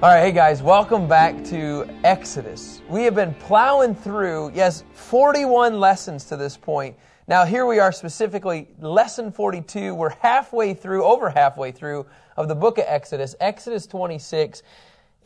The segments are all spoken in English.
All right, hey guys, welcome back to Exodus. We have been plowing through, yes, 41 lessons to this point. Now, here we are specifically, lesson 42. We're halfway through, over halfway through, of the book of Exodus, Exodus 26.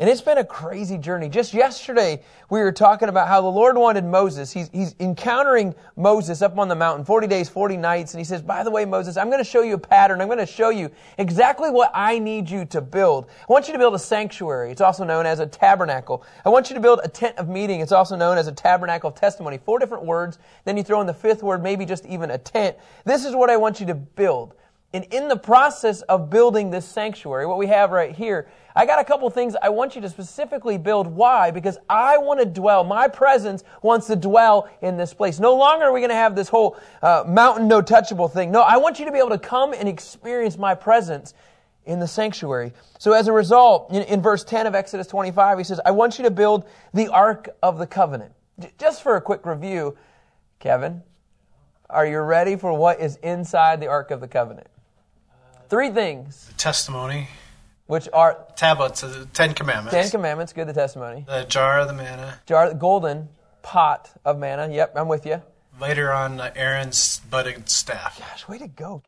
And it's been a crazy journey. Just yesterday, we were talking about how the Lord wanted Moses. He's, he's encountering Moses up on the mountain, 40 days, 40 nights. And he says, by the way, Moses, I'm going to show you a pattern. I'm going to show you exactly what I need you to build. I want you to build a sanctuary. It's also known as a tabernacle. I want you to build a tent of meeting. It's also known as a tabernacle of testimony. Four different words. Then you throw in the fifth word, maybe just even a tent. This is what I want you to build. And in the process of building this sanctuary, what we have right here, I got a couple things I want you to specifically build. Why? Because I want to dwell, my presence wants to dwell in this place. No longer are we going to have this whole uh, mountain no touchable thing. No, I want you to be able to come and experience my presence in the sanctuary. So as a result, in, in verse 10 of Exodus 25, he says, I want you to build the Ark of the Covenant. Just for a quick review, Kevin, are you ready for what is inside the Ark of the Covenant? Three things. The testimony. Which are tablets of the Ten Commandments. Ten Commandments, good, the testimony. The jar of the manna. Jar, golden pot of manna. Yep, I'm with you. Later on, uh, Aaron's budded staff. Gosh, way to go.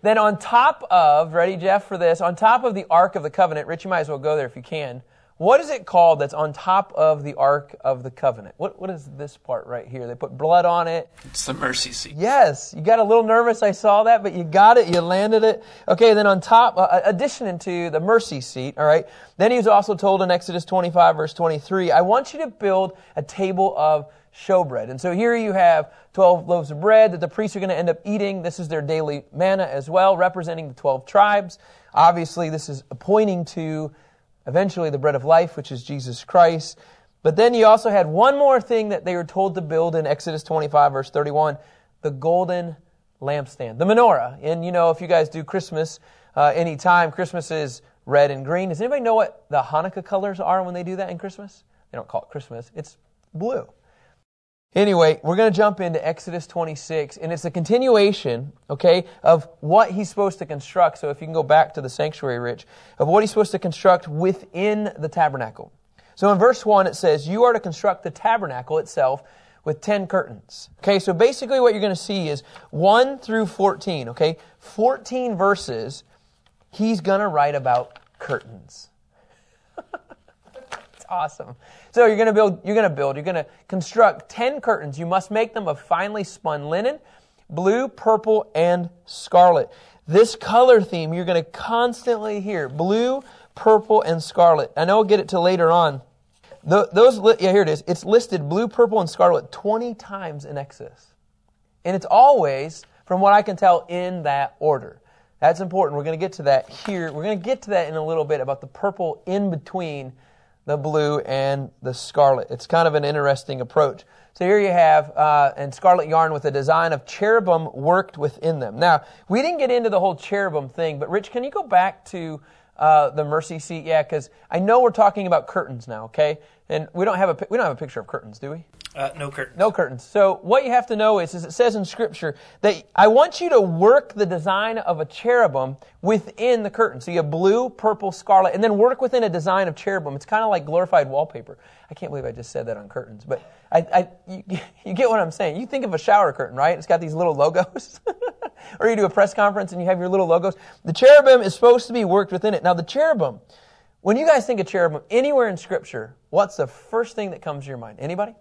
Then on top of, ready, Jeff, for this, on top of the Ark of the Covenant, Rich, you might as well go there if you can. What is it called that's on top of the Ark of the Covenant? What, what is this part right here? They put blood on it. It's the mercy seat. Yes. You got a little nervous. I saw that, but you got it. You landed it. Okay. Then on top, uh, addition to the mercy seat. All right. Then he was also told in Exodus 25 verse 23, I want you to build a table of showbread. And so here you have 12 loaves of bread that the priests are going to end up eating. This is their daily manna as well, representing the 12 tribes. Obviously, this is pointing to eventually the bread of life, which is Jesus Christ. But then you also had one more thing that they were told to build in Exodus 25, verse 31 the golden lampstand, the menorah. And you know, if you guys do Christmas uh, anytime, Christmas is red and green. Does anybody know what the Hanukkah colors are when they do that in Christmas? They don't call it Christmas, it's blue. Anyway, we're going to jump into Exodus 26, and it's a continuation, okay, of what he's supposed to construct. So if you can go back to the sanctuary, Rich, of what he's supposed to construct within the tabernacle. So in verse 1, it says, You are to construct the tabernacle itself with 10 curtains. Okay, so basically what you're going to see is 1 through 14, okay? 14 verses, he's going to write about curtains. Awesome. So you're going to build, you're going to build, you're going to construct 10 curtains. You must make them of finely spun linen, blue, purple, and scarlet. This color theme you're going to constantly hear. Blue, purple, and scarlet. I know we'll get it to later on. Those, yeah, here it is. It's listed blue, purple, and scarlet 20 times in Exodus. And it's always, from what I can tell, in that order. That's important. We're going to get to that here. We're going to get to that in a little bit about the purple in between the blue, and the scarlet. It's kind of an interesting approach. So here you have, uh, and scarlet yarn with a design of cherubim worked within them. Now, we didn't get into the whole cherubim thing, but Rich, can you go back to uh, the mercy seat? Yeah, because I know we're talking about curtains now, okay? And we don't have a we don't have a picture of curtains, do we? Uh, no curtains. No curtains. So what you have to know is, is it says in Scripture that I want you to work the design of a cherubim within the curtain. So you have blue, purple, scarlet, and then work within a design of cherubim. It's kind of like glorified wallpaper. I can't believe I just said that on curtains, but I, I you, you get what I'm saying. You think of a shower curtain, right? It's got these little logos. or you do a press conference and you have your little logos. The cherubim is supposed to be worked within it. Now the cherubim, when you guys think of cherubim anywhere in Scripture, what's the first thing that comes to your mind? Anybody?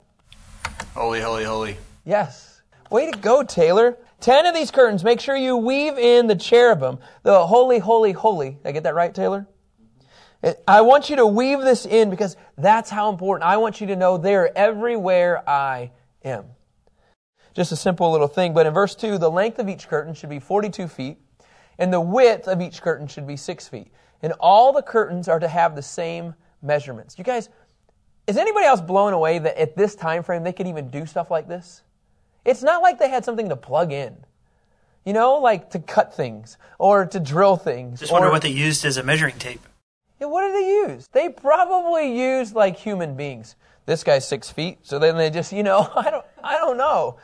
Holy, holy, holy. Yes. Way to go, Taylor. Ten of these curtains, make sure you weave in the cherubim, the holy, holy, holy. Did I get that right, Taylor? I want you to weave this in because that's how important. I want you to know they're everywhere I am. Just a simple little thing. But in verse 2, the length of each curtain should be 42 feet, and the width of each curtain should be 6 feet. And all the curtains are to have the same measurements. You guys, is anybody else blown away that at this time frame they could even do stuff like this? It's not like they had something to plug in. You know, like to cut things or to drill things. Just wonder what they used as a measuring tape. Yeah, what did they use? They probably used like human beings. This guy's six feet, so then they just, you know, I don't, I don't know.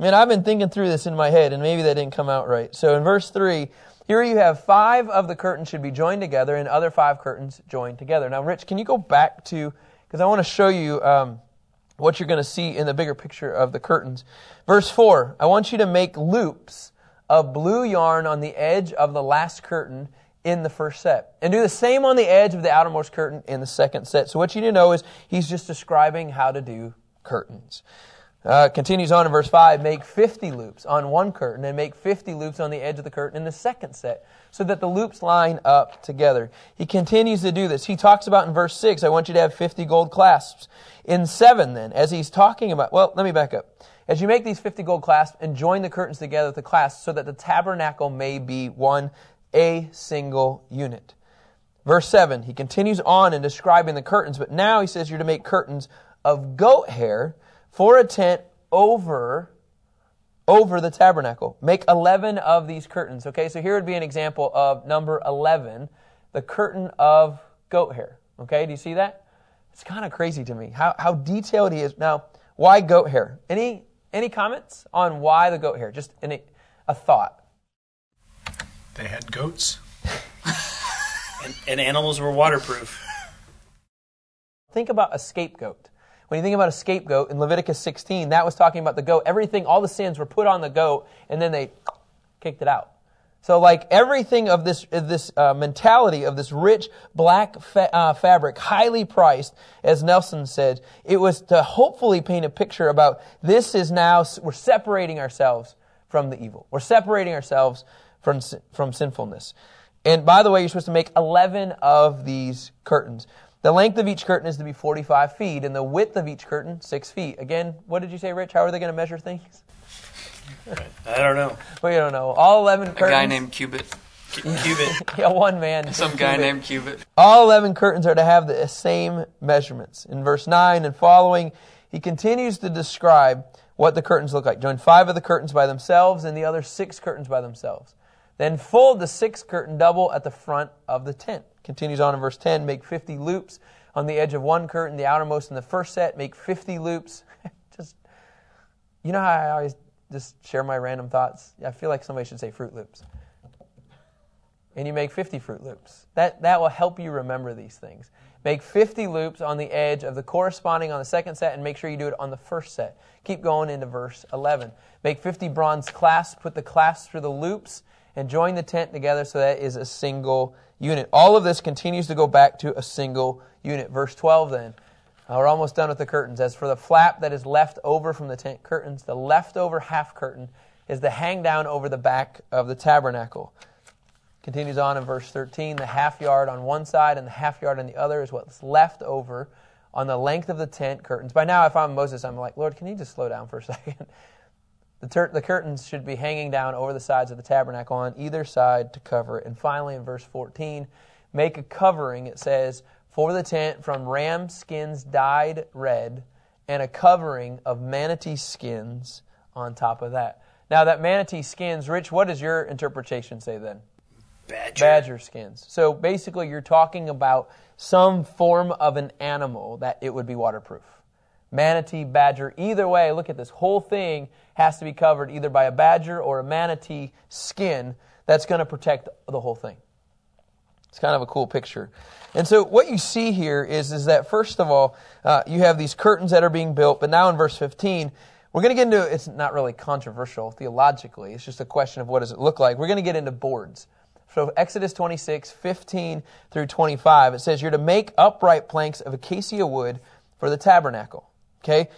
Man, I've been thinking through this in my head, and maybe that didn't come out right. So in verse three, Here you have five of the curtains should be joined together and other five curtains joined together. Now, Rich, can you go back to, because I want to show you um, what you're going to see in the bigger picture of the curtains. Verse 4 I want you to make loops of blue yarn on the edge of the last curtain in the first set. And do the same on the edge of the outermost curtain in the second set. So what you need to know is he's just describing how to do curtains. Uh, continues on in verse 5 make 50 loops on one curtain and make 50 loops on the edge of the curtain in the second set so that the loops line up together. He continues to do this. He talks about in verse 6, I want you to have 50 gold clasps. In 7, then, as he's talking about, well, let me back up. As you make these 50 gold clasps and join the curtains together with the clasps so that the tabernacle may be one, a single unit. Verse 7, he continues on in describing the curtains, but now he says you're to make curtains of goat hair for a tent over over the tabernacle. Make 11 of these curtains. Okay, so here would be an example of number 11, the curtain of goat hair. Okay, do you see that? It's kind of crazy to me how, how detailed he is. Now, why goat hair? Any any comments on why the goat hair? Just any, a thought. They had goats. And, and animals were waterproof. Think about a scapegoat. When you think about a scapegoat in Leviticus 16, that was talking about the goat. Everything, all the sins were put on the goat, and then they kicked it out. So, like everything of this, this uh, mentality of this rich black fa- uh, fabric, highly priced, as Nelson said, it was to hopefully paint a picture about this is now, we're separating ourselves from the evil. We're separating ourselves from, from sinfulness. And by the way, you're supposed to make 11 of these curtains. The length of each curtain is to be 45 feet, and the width of each curtain, 6 feet. Again, what did you say, Rich? How are they going to measure things? I don't know. We don't know. All 11 curtains. A guy named Cubit. Cubit. yeah, one man. Some guy named Cubit. All 11 curtains are to have the same measurements. In verse 9 and following, he continues to describe what the curtains look like. Join five of the curtains by themselves and the other six curtains by themselves. Then fold the sixth curtain double at the front of the tent. Continues on in verse 10 make 50 loops on the edge of one curtain, the outermost in the first set. Make 50 loops. just, you know how I always just share my random thoughts? I feel like somebody should say Fruit Loops. And you make 50 Fruit Loops. That, that will help you remember these things. Make 50 loops on the edge of the corresponding on the second set and make sure you do it on the first set. Keep going into verse 11. Make 50 bronze clasps, put the clasps through the loops, and join the tent together so that is a single unit. All of this continues to go back to a single unit. Verse 12 then. Uh, we're almost done with the curtains. As for the flap that is left over from the tent curtains, the leftover half curtain is the hang down over the back of the tabernacle. Continues on in verse 13. The half yard on one side and the half yard on the other is what's left over on the length of the tent curtains. By now, if I'm Moses, I'm like, Lord, can you just slow down for a second? The, ter- the, curtains should be hanging down over the sides of the tabernacle on either side to cover it. And finally, in verse 14, make a covering, it says, for the tent from ram skins dyed red, and a covering of manatee skins on top of that. Now, that manatee skins, Rich, what does your interpretation say then? Badger. Badger skins. So basically, you're talking about some form of an animal that it would be waterproof. Manatee, badger, either way, look at this. Whole thing has to be covered either by a badger or a manatee skin that's going to protect the whole thing. It's kind of a cool picture. And so what you see here is, is that first of all, uh, you have these curtains that are being built, but now in verse 15, we're going to get into, it's not really controversial theologically, it's just a question of what does it look like. We're going to get into boards. So Exodus 26, 15 through 25, it says you're to make upright planks of acacia wood for the tabernacle. Okay?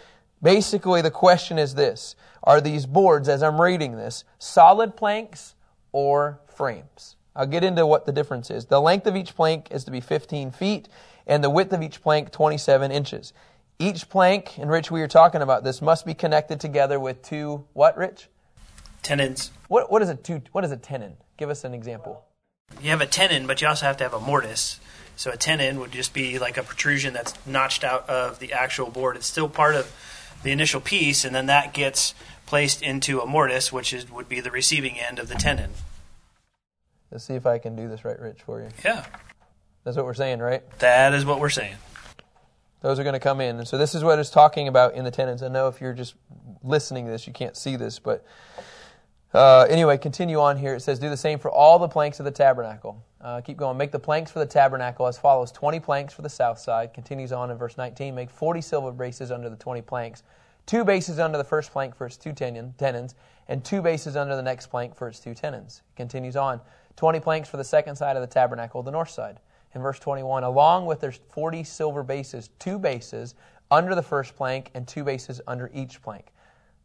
Basically, the question is this Are these boards, as I'm reading this, solid planks or frames? I'll get into what the difference is. The length of each plank is to be 15 feet, and the width of each plank 27 inches. Each plank, and Rich, we were talking about this, must be connected together with two what, Rich? Tenons. What what is a two? What is a tenon? Give us an example. You have a tenon, but you also have to have a mortise. So a tenon would just be like a protrusion that's notched out of the actual board. It's still part of the initial piece, and then that gets placed into a mortise, which is would be the receiving end of the tenon. Let's see if I can do this right, Rich, for you. Yeah, That's what we're saying, right? that is what we're saying. Those are going to come in. And so this is what it's talking about in the tenons. I know if you're just listening to this, you can't see this, but Uh, anyway, continue on here. It says, Do the same for all the planks of the tabernacle. Uh, keep going. Make the planks for the tabernacle as follows 20 planks for the south side. Continues on in verse 19. Make 40 silver bases under the 20 planks. Two bases under the first plank for its two tenons, and two bases under the next plank for its two tenons. Continues on. 20 planks for the second side of the tabernacle, the north side. In verse 21, along with their 40 silver bases, two bases under the first plank and two bases under each plank.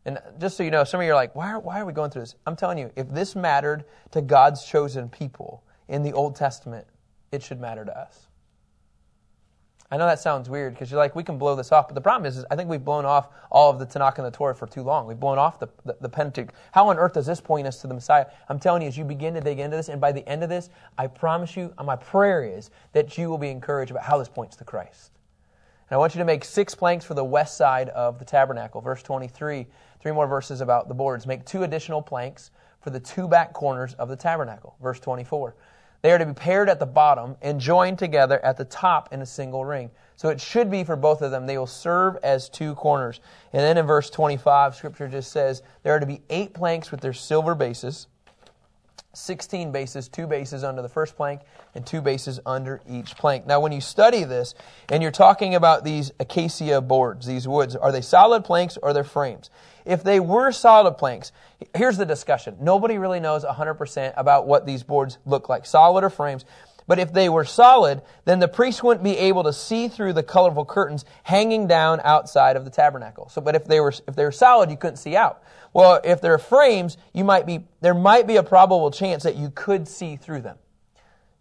And just so you know, some of you are like, why are, why are we going through this? I'm telling you, if this mattered to God's chosen people in the Old Testament, it should matter to us. I know that sounds weird because you're like, we can blow this off. But the problem is, is, I think we've blown off all of the Tanakh and the Torah for too long. We've blown off the, the, the, Pentateuch. How on earth does this point us to the Messiah? I'm telling you, as you begin to dig into this, and by the end of this, I promise you, my prayer is that you will be encouraged about how this points to Christ. And I want you to make six planks for the west side of the tabernacle. Verse 23 Three more verses about the boards. Make two additional planks for the two back corners of the tabernacle. Verse 24. They are to be paired at the bottom and joined together at the top in a single ring. So it should be for both of them. They will serve as two corners. And then in verse 25, Scripture just says there are to be eight planks with their silver bases. 16 bases, two bases under the first plank, and two bases under each plank. Now, when you study this, and you're talking about these acacia boards, these woods, are they solid planks or they're frames? If they were solid planks, here's the discussion. Nobody really knows 100% about what these boards look like, solid or frames. But if they were solid, then the priest wouldn't be able to see through the colorful curtains hanging down outside of the tabernacle. So, but if they were if they were solid, you couldn't see out. Well, if they're frames, you might be, there might be a probable chance that you could see through them.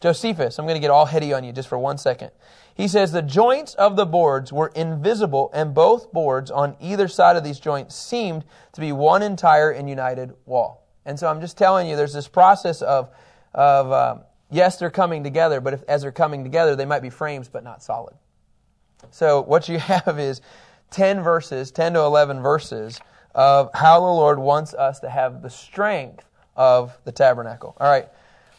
Josephus, I'm going to get all heady on you just for one second. He says the joints of the boards were invisible, and both boards on either side of these joints seemed to be one entire and united wall. And so I'm just telling you, there's this process of, of uh, yes, they're coming together, but if, as they're coming together, they might be frames, but not solid. So what you have is 10 verses, 10 to 11 verses of how the Lord wants us to have the strength of the tabernacle. All right.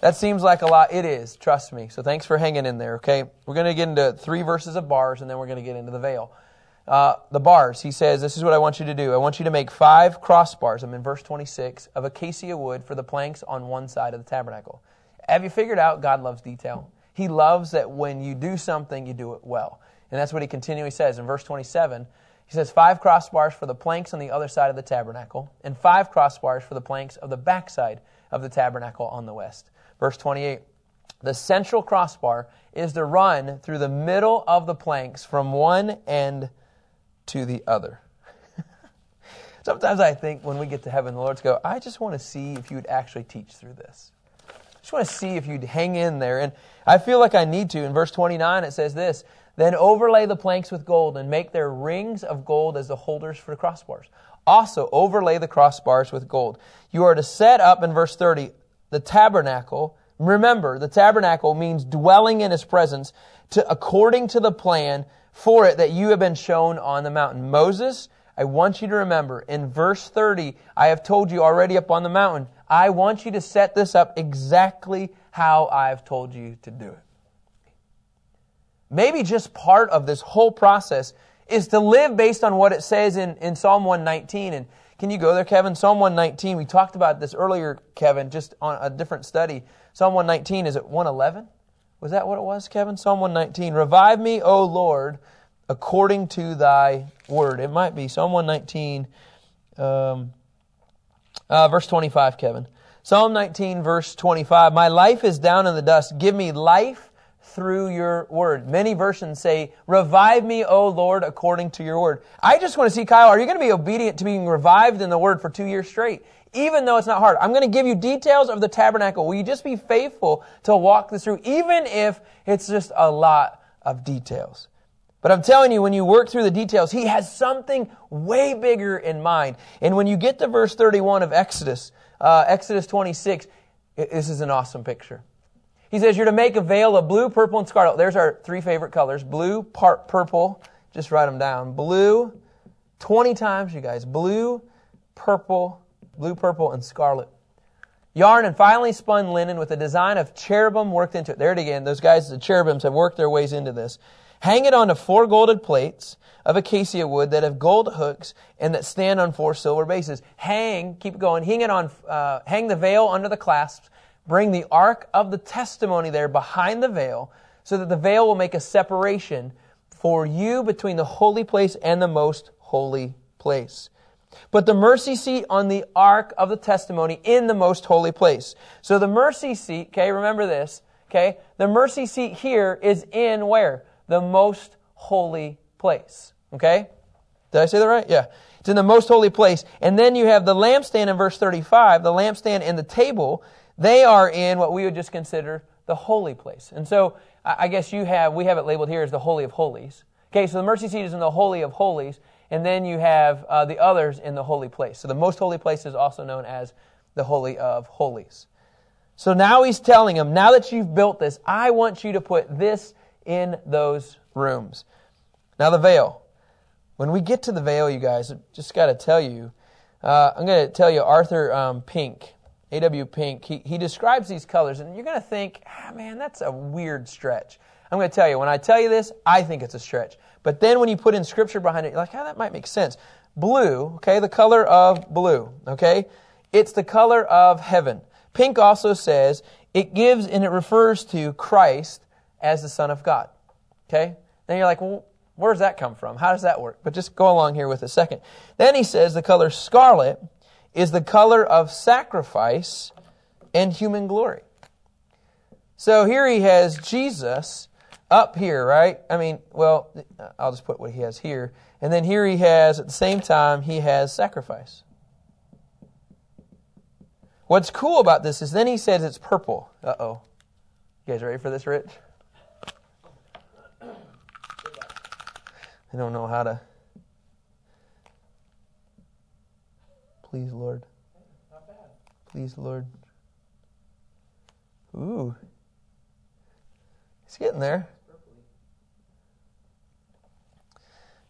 That seems like a lot. It is, trust me. So thanks for hanging in there, okay? We're going to get into three verses of bars, and then we're going to get into the veil. Uh, the bars, he says, this is what I want you to do. I want you to make five crossbars, I'm in verse 26, of acacia wood for the planks on one side of the tabernacle. Have you figured out God loves detail? He loves that when you do something, you do it well. And that's what he continually says in verse 27. He says five crossbars for the planks on the other side of the tabernacle, and five crossbars for the planks of the backside of the tabernacle on the west. Verse 28. The central crossbar is to run through the middle of the planks from one end to the other. Sometimes I think when we get to heaven, the Lord's go, I just want to see if you'd actually teach through this. I just want to see if you'd hang in there. And I feel like I need to. In verse 29, it says this then overlay the planks with gold and make their rings of gold as the holders for the crossbars. Also, overlay the crossbars with gold. You are to set up, in verse 30, the tabernacle. Remember, the tabernacle means dwelling in his presence to, according to the plan for it that you have been shown on the mountain. Moses, I want you to remember, in verse 30, I have told you already up on the mountain, I want you to set this up exactly how I've told you to do it. Maybe just part of this whole process is to live based on what it says in, in Psalm 119. And can you go there, Kevin? Psalm 119, we talked about this earlier, Kevin, just on a different study. Psalm 119, is it 111? Was that what it was, Kevin? Psalm 119. Revive me, O Lord, according to thy word. It might be Psalm 119, um, uh, verse 25, Kevin. Psalm 19, verse 25. My life is down in the dust. Give me life through your word. Many versions say, Revive me, O Lord, according to your word. I just want to see, Kyle, are you going to be obedient to being revived in the word for two years straight? Even though it's not hard. I'm going to give you details of the tabernacle. Will you just be faithful to walk this through, even if it's just a lot of details? But I'm telling you, when you work through the details, he has something way bigger in mind. And when you get to verse 31 of Exodus, uh, Exodus 26, this is an awesome picture. He says you're to make a veil of blue, purple, and scarlet. There's our three favorite colors blue, part purple. Just write them down. Blue, 20 times, you guys. Blue, purple, blue, purple, and scarlet. Yarn and finely spun linen with a design of cherubim worked into it. There it again. Those guys, the cherubims, have worked their ways into this. Hang it onto four golded plates of acacia wood that have gold hooks and that stand on four silver bases. Hang, keep going, hang it on, uh, hang the veil under the clasps. Bring the ark of the testimony there behind the veil, so that the veil will make a separation for you between the holy place and the most holy place. Put the mercy seat on the ark of the testimony in the most holy place. So the mercy seat, okay, remember this, okay? The mercy seat here is in where? The most holy place. Okay? Did I say that right? Yeah. It's in the most holy place. And then you have the lampstand in verse 35, the lampstand and the table. They are in what we would just consider the holy place. And so I guess you have, we have it labeled here as the Holy of Holies. Okay, so the mercy seat is in the Holy of Holies. And then you have uh, the others in the holy place. So the most holy place is also known as the Holy of Holies. So now he's telling them, now that you've built this, I want you to put this in those rooms. Now the veil. When we get to the veil, you guys, just got to tell you, uh, I'm going to tell you Arthur um, Pink, A.W. Pink, he, he describes these colors, and you're going to think, ah, man, that's a weird stretch. I'm going to tell you, when I tell you this, I think it's a stretch. But then when you put in scripture behind it, you're like, oh, that might make sense. Blue, okay, the color of blue, okay? It's the color of heaven. Pink also says it gives and it refers to Christ as the Son of God, okay? Then you're like, well, where does that come from? How does that work? But just go along here with a second. Then he says the color scarlet is the color of sacrifice and human glory. So here he has Jesus up here, right? I mean, well, I'll just put what he has here. And then here he has, at the same time, he has sacrifice. What's cool about this is then he says it's purple. Uh oh. You guys ready for this, Rich? I don't know how to. Please, Lord. Please, Lord. Ooh. It's getting there.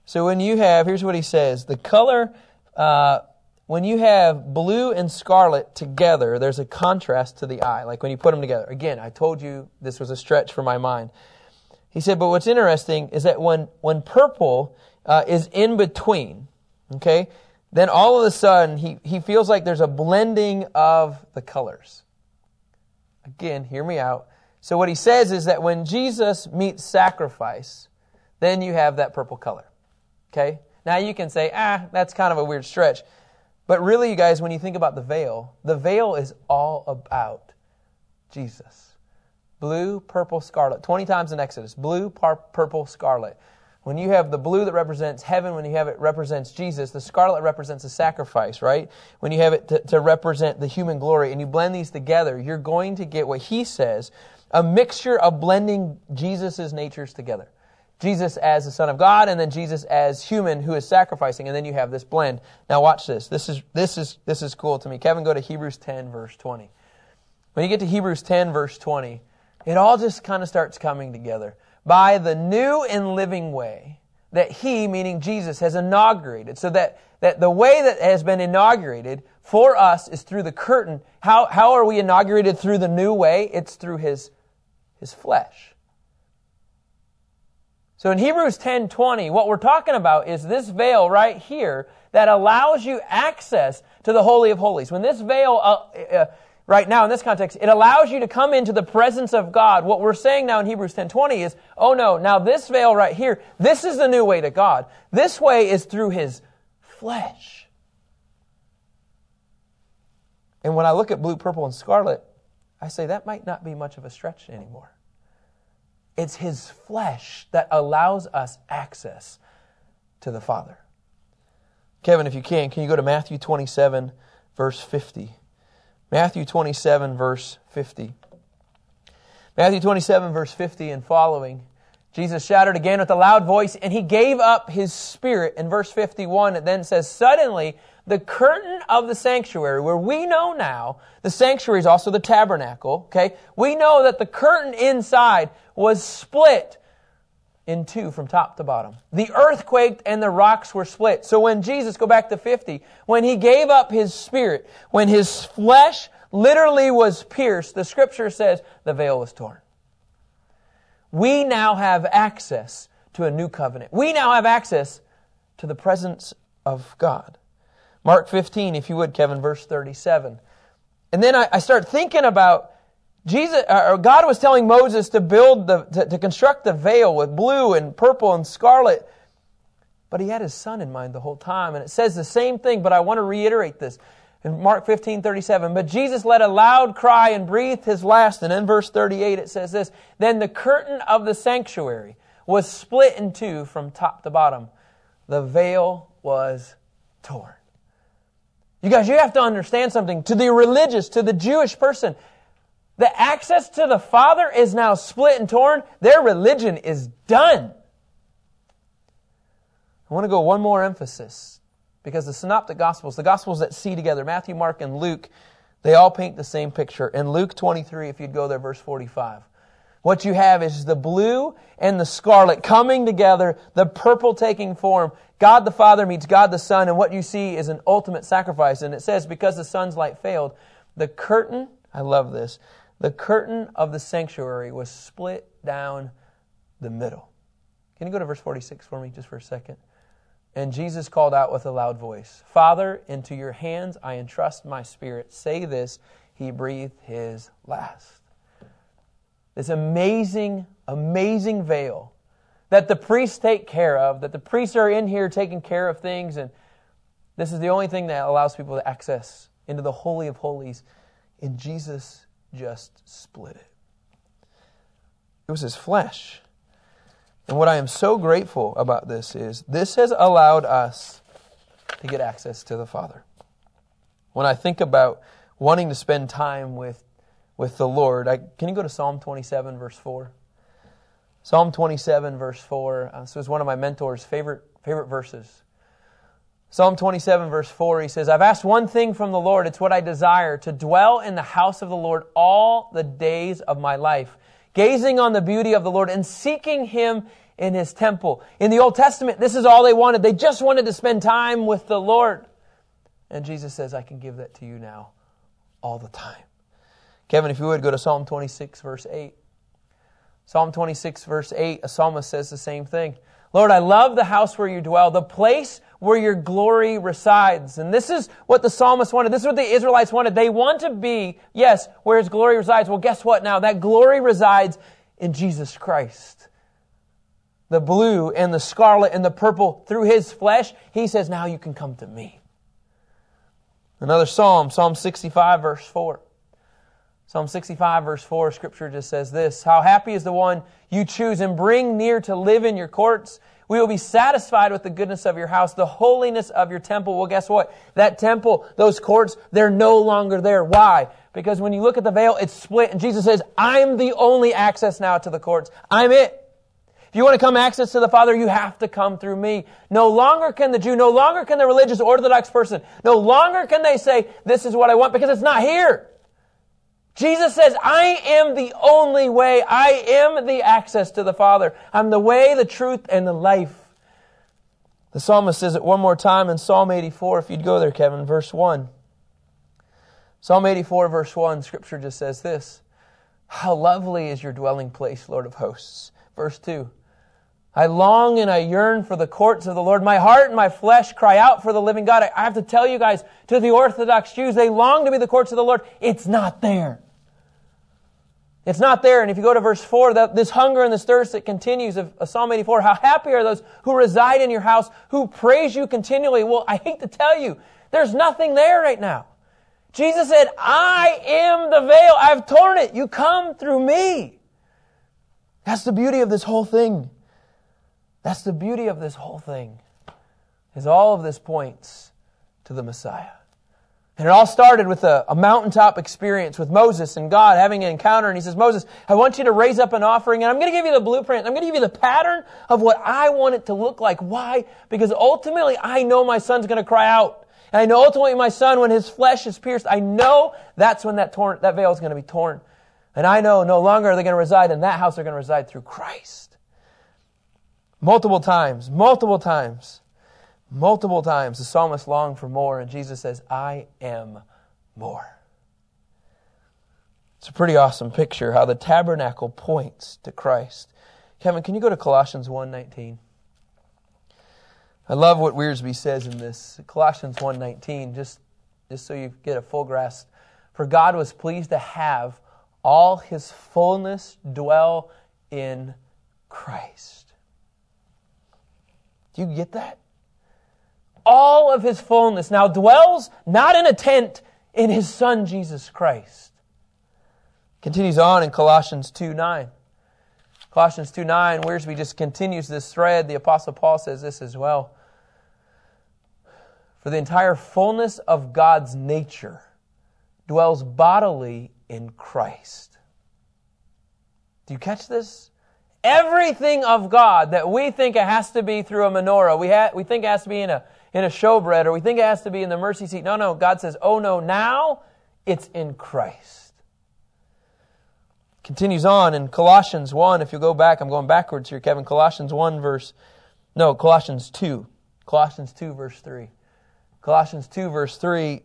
So when you have, here's what he says the color, uh, when you have blue and scarlet together, there's a contrast to the eye, like when you put them together. Again, I told you this was a stretch for my mind. He said, but what's interesting is that when, when purple uh, is in between, okay, then all of a sudden he, he feels like there's a blending of the colors. Again, hear me out. So what he says is that when Jesus meets sacrifice, then you have that purple color. Okay? Now you can say, ah, that's kind of a weird stretch. But really, you guys, when you think about the veil, the veil is all about Jesus. Blue, purple, scarlet. 20 times in Exodus. Blue, par- purple, scarlet. When you have the blue that represents heaven, when you have it represents Jesus, the scarlet represents a sacrifice, right? When you have it to, to represent the human glory, and you blend these together, you're going to get what he says a mixture of blending Jesus' natures together. Jesus as the Son of God, and then Jesus as human who is sacrificing, and then you have this blend. Now watch this. This is this is this is cool to me. Kevin, go to Hebrews 10, verse 20. When you get to Hebrews 10, verse 20, it all just kind of starts coming together. By the new and living way that He, meaning Jesus, has inaugurated. So that, that the way that has been inaugurated for us is through the curtain. How, how are we inaugurated through the new way? It's through His, His flesh. So in Hebrews 10:20, what we're talking about is this veil right here that allows you access to the holy of holies. When this veil uh, uh, right now in this context, it allows you to come into the presence of God. What we're saying now in Hebrews 10:20 is, oh no, now this veil right here, this is the new way to God. This way is through his flesh. And when I look at blue, purple, and scarlet, I say that might not be much of a stretch anymore. It's his flesh that allows us access to the Father. Kevin, if you can, can you go to Matthew 27, verse 50? Matthew 27, verse 50. Matthew 27, verse 50 and following. Jesus shouted again with a loud voice, and he gave up his spirit. In verse 51, it then says, Suddenly, the curtain of the sanctuary, where we know now, the sanctuary is also the tabernacle, okay? We know that the curtain inside was split in two from top to bottom. The earth quaked and the rocks were split. So when Jesus, go back to 50, when he gave up his spirit, when his flesh literally was pierced, the scripture says the veil was torn. We now have access to a new covenant. We now have access to the presence of God. Mark 15, if you would, Kevin, verse 37. And then I, I start thinking about Jesus, uh, or God was telling Moses to build the, to, to construct the veil with blue and purple and scarlet. But he had his son in mind the whole time. And it says the same thing, but I want to reiterate this. In Mark 15, 37, but Jesus let a loud cry and breathed his last. And in verse 38, it says this Then the curtain of the sanctuary was split in two from top to bottom. The veil was torn. You guys, you have to understand something. To the religious, to the Jewish person, the access to the Father is now split and torn. Their religion is done. I want to go one more emphasis because the synoptic gospels, the gospels that see together, Matthew, Mark, and Luke, they all paint the same picture. In Luke 23, if you'd go there, verse 45, what you have is the blue and the scarlet coming together, the purple taking form. God the Father meets God the Son, and what you see is an ultimate sacrifice. And it says, because the sun's light failed, the curtain, I love this, the curtain of the sanctuary was split down the middle. Can you go to verse 46 for me just for a second? And Jesus called out with a loud voice, Father, into your hands I entrust my spirit. Say this, he breathed his last. This amazing, amazing veil that the priests take care of, that the priests are in here taking care of things, and this is the only thing that allows people to access into the Holy of Holies. And Jesus just split it. It was his flesh. And what I am so grateful about this is this has allowed us to get access to the Father. When I think about wanting to spend time with, with the Lord, I, can you go to Psalm 27, verse 4? Psalm 27, verse 4. Uh, this was one of my mentor's favorite, favorite verses. Psalm 27, verse 4, he says, I've asked one thing from the Lord. It's what I desire to dwell in the house of the Lord all the days of my life, gazing on the beauty of the Lord and seeking him in his temple. In the Old Testament, this is all they wanted. They just wanted to spend time with the Lord. And Jesus says, I can give that to you now all the time. Kevin, if you would go to Psalm 26, verse 8. Psalm 26, verse 8, a psalmist says the same thing. Lord, I love the house where you dwell, the place where your glory resides. And this is what the psalmist wanted. This is what the Israelites wanted. They want to be, yes, where his glory resides. Well, guess what now? That glory resides in Jesus Christ the blue and the scarlet and the purple through his flesh, he says, Now you can come to me. Another psalm, Psalm 65, verse 4. Psalm 65, verse 4, scripture just says this How happy is the one you choose and bring near to live in your courts. We will be satisfied with the goodness of your house, the holiness of your temple. Well, guess what? That temple, those courts, they're no longer there. Why? Because when you look at the veil, it's split, and Jesus says, I'm the only access now to the courts. I'm it. If you want to come access to the Father, you have to come through me. No longer can the Jew, no longer can the religious Orthodox person, no longer can they say, this is what I want, because it's not here. Jesus says, I am the only way. I am the access to the Father. I'm the way, the truth, and the life. The psalmist says it one more time in Psalm 84, if you'd go there, Kevin, verse 1. Psalm 84, verse 1, scripture just says this How lovely is your dwelling place, Lord of hosts. Verse 2 I long and I yearn for the courts of the Lord. My heart and my flesh cry out for the living God. I have to tell you guys, to the Orthodox Jews, they long to be the courts of the Lord. It's not there. It's not there. And if you go to verse 4, that this hunger and this thirst that continues of, of Psalm 84, how happy are those who reside in your house, who praise you continually. Well, I hate to tell you, there's nothing there right now. Jesus said, I am the veil. I've torn it. You come through me. That's the beauty of this whole thing. That's the beauty of this whole thing. Is all of this points to the Messiah. And it all started with a, a, mountaintop experience with Moses and God having an encounter. And he says, Moses, I want you to raise up an offering and I'm going to give you the blueprint. I'm going to give you the pattern of what I want it to look like. Why? Because ultimately I know my son's going to cry out. And I know ultimately my son, when his flesh is pierced, I know that's when that torn, that veil is going to be torn. And I know no longer are they going to reside in that house, they're going to reside through Christ. Multiple times, multiple times, multiple times, the psalmist longed for more, and Jesus says, I am more. It's a pretty awesome picture how the tabernacle points to Christ. Kevin, can you go to Colossians 1:19? I love what Wiersbe says in this. Colossians 1:19, just, just so you get a full grasp. For God was pleased to have all his fullness dwell in Christ. Do you get that? All of his fullness now dwells not in a tent in his son Jesus Christ. Continues on in Colossians 2 9. Colossians 2 9, Wiersbe just continues this thread. The Apostle Paul says this as well. For the entire fullness of God's nature dwells bodily in Christ. Do you catch this? Everything of God that we think it has to be through a menorah, we, ha- we think it has to be in a, in a showbread, or we think it has to be in the mercy seat. No, no. God says, oh no, now it's in Christ. Continues on in Colossians 1. If you go back, I'm going backwards here, Kevin. Colossians 1, verse, no, Colossians 2. Colossians 2, verse 3. Colossians 2, verse 3.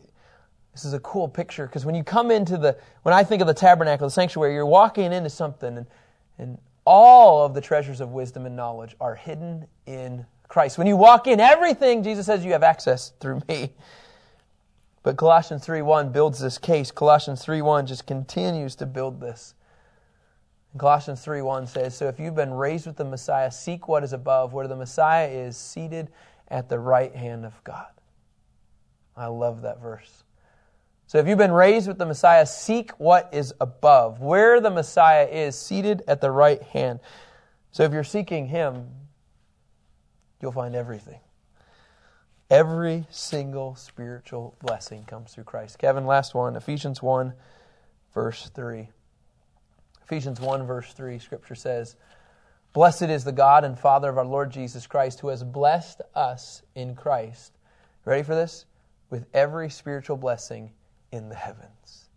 This is a cool picture because when you come into the, when I think of the tabernacle, the sanctuary, you're walking into something and, and all of the treasures of wisdom and knowledge are hidden in Christ. When you walk in, everything, Jesus says, you have access through me. But Colossians 3.1 builds this case. Colossians 3.1 just continues to build this. Colossians 3.1 says, So if you've been raised with the Messiah, seek what is above, where the Messiah is seated at the right hand of God. I love that verse. So if you've been raised with the Messiah, seek what is above, where the Messiah is seated at the right hand. So if you're seeking Him, you'll find everything. Every single spiritual blessing comes through Christ. Kevin, last one Ephesians 1, verse 3. Ephesians 1, verse 3, Scripture says, Blessed is the God and Father of our Lord Jesus Christ, who has blessed us in Christ. Ready for this? With every spiritual blessing in the heavens.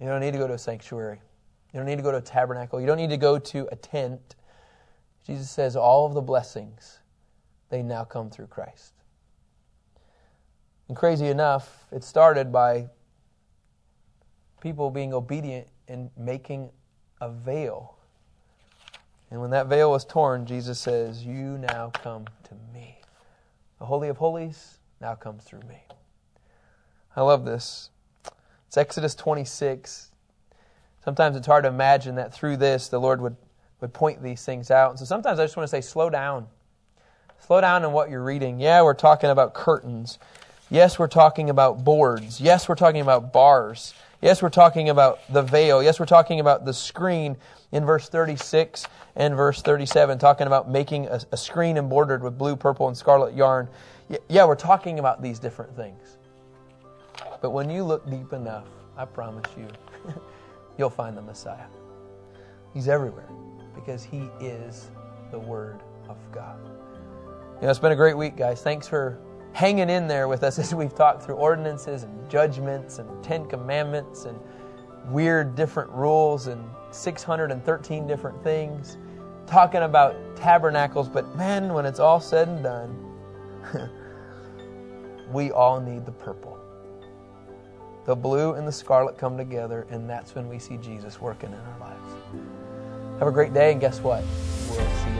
You don't need to go to a sanctuary. You don't need to go to a tabernacle. You don't need to go to a tent. Jesus says all of the blessings, they now come through Christ. And crazy enough, it started by people being obedient and making a veil. And when that veil was torn, Jesus says, You now come to me. The Holy of Holies now comes through me. I love this. It's Exodus 26. Sometimes it's hard to imagine that through this the Lord would, would point these things out. And so sometimes I just want to say, slow down. Slow down in what you're reading. Yeah, we're talking about curtains. Yes, we're talking about boards. Yes, we're talking about bars. Yes, we're talking about the veil. Yes, we're talking about the screen in verse 36 and verse 37, talking about making a, a screen embroidered with blue, purple, and scarlet yarn. Yeah, we're talking about these different things. But when you look deep enough, I promise you, you'll find the Messiah. He's everywhere because he is the Word of God. You know, it's been a great week, guys. Thanks for hanging in there with us as we've talked through ordinances and judgments and Ten Commandments and weird different rules and 613 different things, talking about tabernacles. But man, when it's all said and done, we all need the purple. The blue and the scarlet come together, and that's when we see Jesus working in our lives. Have a great day, and guess what? We'll see you.